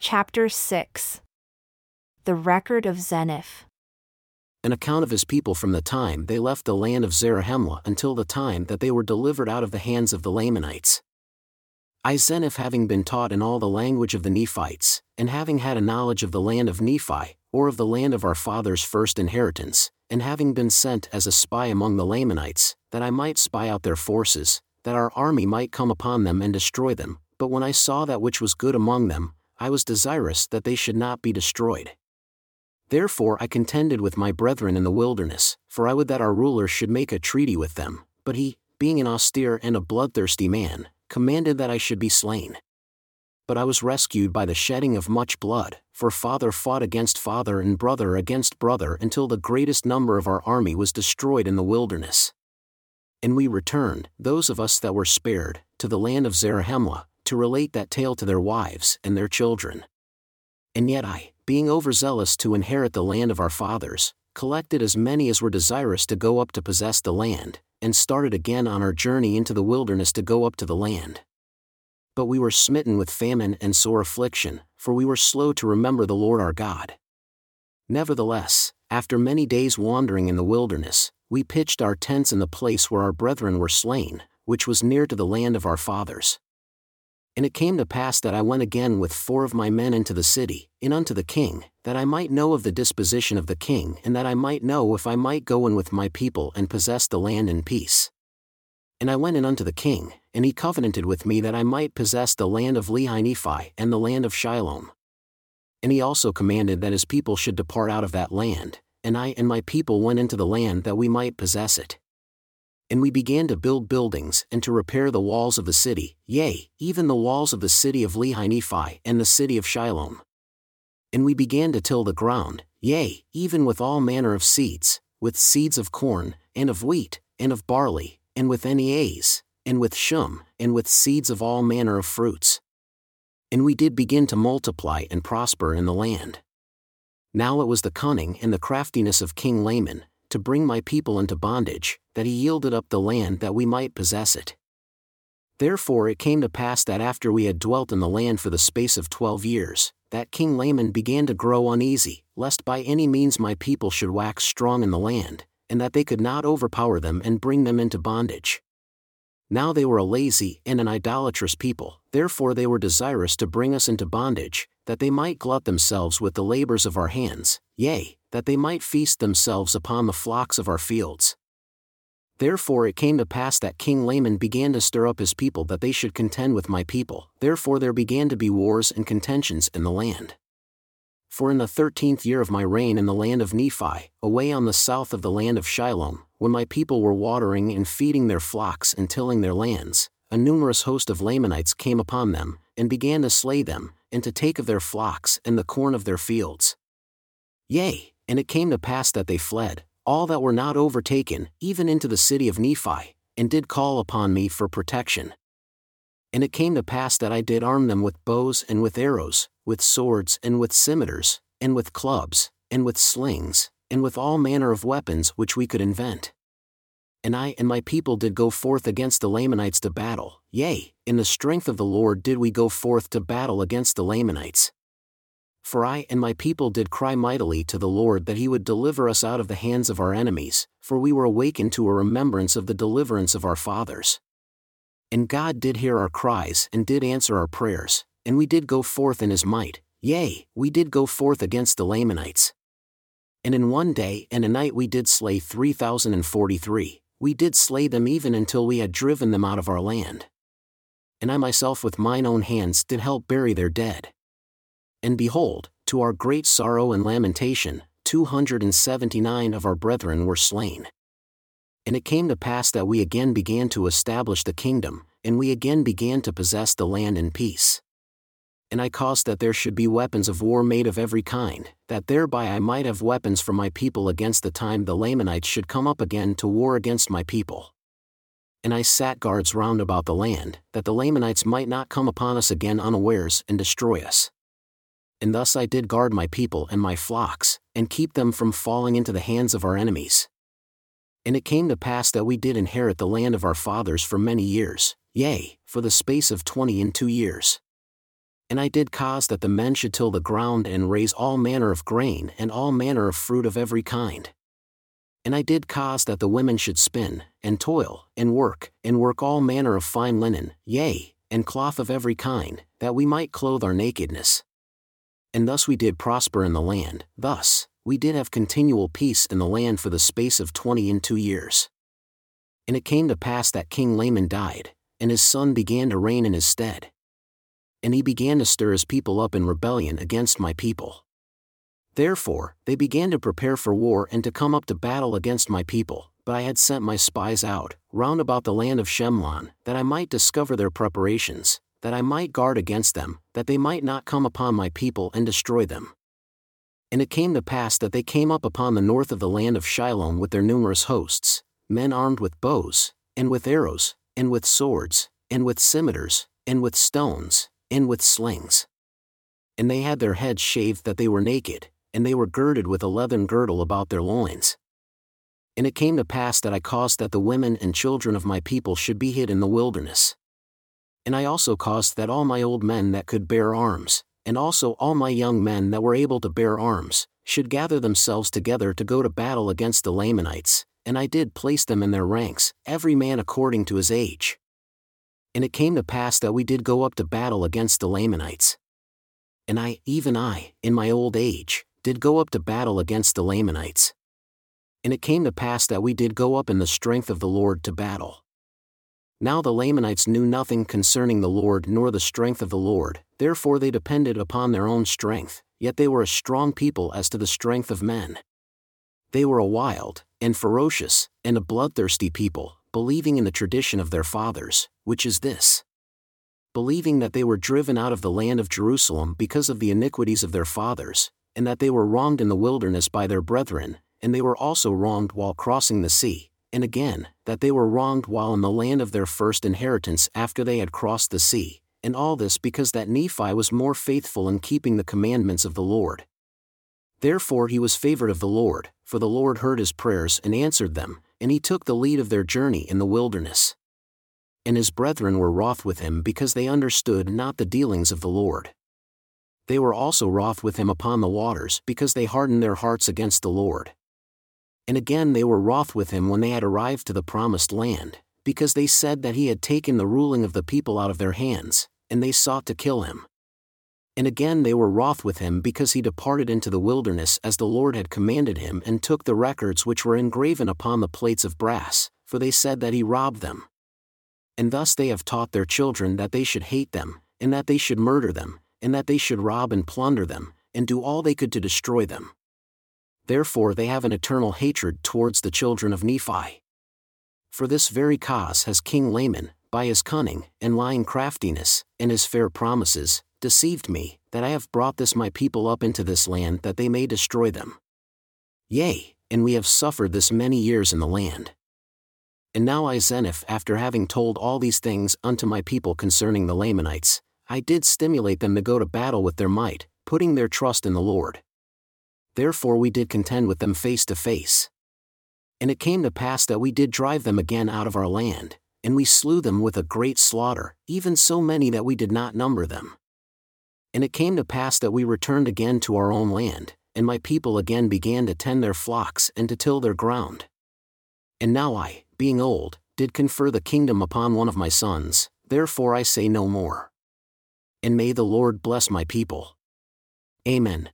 Chapter 6 The Record of Zeniff. An account of his people from the time they left the land of Zarahemla until the time that they were delivered out of the hands of the Lamanites. I Zeniff having been taught in all the language of the Nephites, and having had a knowledge of the land of Nephi, or of the land of our fathers' first inheritance, and having been sent as a spy among the Lamanites, that I might spy out their forces, that our army might come upon them and destroy them, but when I saw that which was good among them, I was desirous that they should not be destroyed. Therefore I contended with my brethren in the wilderness, for I would that our ruler should make a treaty with them, but he, being an austere and a bloodthirsty man, commanded that I should be slain. But I was rescued by the shedding of much blood, for father fought against father and brother against brother until the greatest number of our army was destroyed in the wilderness. And we returned, those of us that were spared, to the land of Zarahemla, to relate that tale to their wives and their children. And yet I, being overzealous to inherit the land of our fathers, collected as many as were desirous to go up to possess the land, and started again on our journey into the wilderness to go up to the land. But we were smitten with famine and sore affliction, for we were slow to remember the Lord our God. Nevertheless, after many days wandering in the wilderness, we pitched our tents in the place where our brethren were slain, which was near to the land of our fathers. And it came to pass that I went again with four of my men into the city, in unto the king, that I might know of the disposition of the king, and that I might know if I might go in with my people and possess the land in peace. And I went in unto the king, and he covenanted with me that I might possess the land of Lehi Nephi and the land of Shilom. And he also commanded that his people should depart out of that land, and I and my people went into the land that we might possess it and we began to build buildings and to repair the walls of the city, yea, even the walls of the city of Lehi Nephi and the city of Shilom. And we began to till the ground, yea, even with all manner of seeds, with seeds of corn, and of wheat, and of barley, and with neas, and with sheum, and with seeds of all manner of fruits. And we did begin to multiply and prosper in the land. Now it was the cunning and the craftiness of King Laman, to bring my people into bondage, that he yielded up the land that we might possess it. Therefore it came to pass that after we had dwelt in the land for the space of twelve years, that King Laman began to grow uneasy, lest by any means my people should wax strong in the land, and that they could not overpower them and bring them into bondage. Now they were a lazy and an idolatrous people, therefore they were desirous to bring us into bondage, that they might glut themselves with the labors of our hands, yea, that they might feast themselves upon the flocks of our fields. Therefore it came to pass that King Laman began to stir up his people that they should contend with my people, therefore there began to be wars and contentions in the land. For in the thirteenth year of my reign in the land of Nephi, away on the south of the land of Shilom, when my people were watering and feeding their flocks and tilling their lands, a numerous host of Lamanites came upon them, and began to slay them, and to take of their flocks and the corn of their fields. Yea, and it came to pass that they fled, all that were not overtaken, even into the city of Nephi, and did call upon me for protection. And it came to pass that I did arm them with bows and with arrows, with swords and with scimitars, and with clubs, and with slings, and with all manner of weapons which we could invent. And I and my people did go forth against the Lamanites to battle, yea, in the strength of the Lord did we go forth to battle against the Lamanites. For I and my people did cry mightily to the Lord that he would deliver us out of the hands of our enemies, for we were awakened to a remembrance of the deliverance of our fathers. And God did hear our cries and did answer our prayers, and we did go forth in his might, yea, we did go forth against the Lamanites. And in one day and a night we did slay three thousand and forty three, we did slay them even until we had driven them out of our land. And I myself with mine own hands did help bury their dead. And behold, to our great sorrow and lamentation, 279 of our brethren were slain. And it came to pass that we again began to establish the kingdom, and we again began to possess the land in peace. And I caused that there should be weapons of war made of every kind, that thereby I might have weapons for my people against the time the Lamanites should come up again to war against my people. And I sat guards round about the land, that the Lamanites might not come upon us again unawares and destroy us and thus I did guard my people and my flocks, and keep them from falling into the hands of our enemies. And it came to pass that we did inherit the land of our fathers for many years, yea, for the space of twenty and two years. And I did cause that the men should till the ground and raise all manner of grain and all manner of fruit of every kind. And I did cause that the women should spin, and toil, and work, and work all manner of fine linen, yea, and cloth of every kind, that we might clothe our nakedness. And thus we did prosper in the land, thus, we did have continual peace in the land for the space of twenty and two years. And it came to pass that King Laman died, and his son began to reign in his stead. And he began to stir his people up in rebellion against my people. Therefore, they began to prepare for war and to come up to battle against my people, but I had sent my spies out, round about the land of Shemlon, that I might discover their preparations, that I might guard against them, that they might not come upon my people and destroy them. And it came to pass that they came up upon the north of the land of Shilom with their numerous hosts, men armed with bows, and with arrows, and with swords, and with scimitars, and with stones, and with slings. And they had their heads shaved that they were naked, and they were girded with a leathern girdle about their loins. And it came to pass that I caused that the women and children of my people should be hid in the wilderness. And I also caused that all my old men that could bear arms, and also all my young men that were able to bear arms, should gather themselves together to go to battle against the Lamanites, and I did place them in their ranks, every man according to his age. And it came to pass that we did go up to battle against the Lamanites. And I, even I, in my old age, did go up to battle against the Lamanites. And it came to pass that we did go up in the strength of the Lord to battle. Now the Lamanites knew nothing concerning the Lord nor the strength of the Lord, therefore they depended upon their own strength, yet they were a strong people as to the strength of men. They were a wild, and ferocious, and a bloodthirsty people, believing in the tradition of their fathers, which is this. Believing that they were driven out of the land of Jerusalem because of the iniquities of their fathers, and that they were wronged in the wilderness by their brethren, and they were also wronged while crossing the sea, and again, that they were wronged while in the land of their first inheritance after they had crossed the sea, and all this because that Nephi was more faithful in keeping the commandments of the Lord. Therefore he was favored of the Lord, for the Lord heard his prayers and answered them, and he took the lead of their journey in the wilderness. And his brethren were wroth with him because they understood not the dealings of the Lord. They were also wroth with him upon the waters because they hardened their hearts against the Lord. And again they were wroth with him when they had arrived to the promised land, because they said that he had taken the ruling of the people out of their hands, and they sought to kill him. And again they were wroth with him because he departed into the wilderness as the Lord had commanded him and took the records which were engraven upon the plates of brass, for they said that he robbed them. And thus they have taught their children that they should hate them, and that they should murder them, and that they should rob and plunder them, and do all they could to destroy them therefore they have an eternal hatred towards the children of Nephi. For this very cause has King Laman, by his cunning, and lying craftiness, and his fair promises, deceived me, that I have brought this my people up into this land that they may destroy them. Yea, and we have suffered this many years in the land. And now I Zeniff, after having told all these things unto my people concerning the Lamanites, I did stimulate them to go to battle with their might, putting their trust in the Lord therefore we did contend with them face to face. And it came to pass that we did drive them again out of our land, and we slew them with a great slaughter, even so many that we did not number them. And it came to pass that we returned again to our own land, and my people again began to tend their flocks and to till their ground. And now I, being old, did confer the kingdom upon one of my sons, therefore I say no more. And may the Lord bless my people. Amen.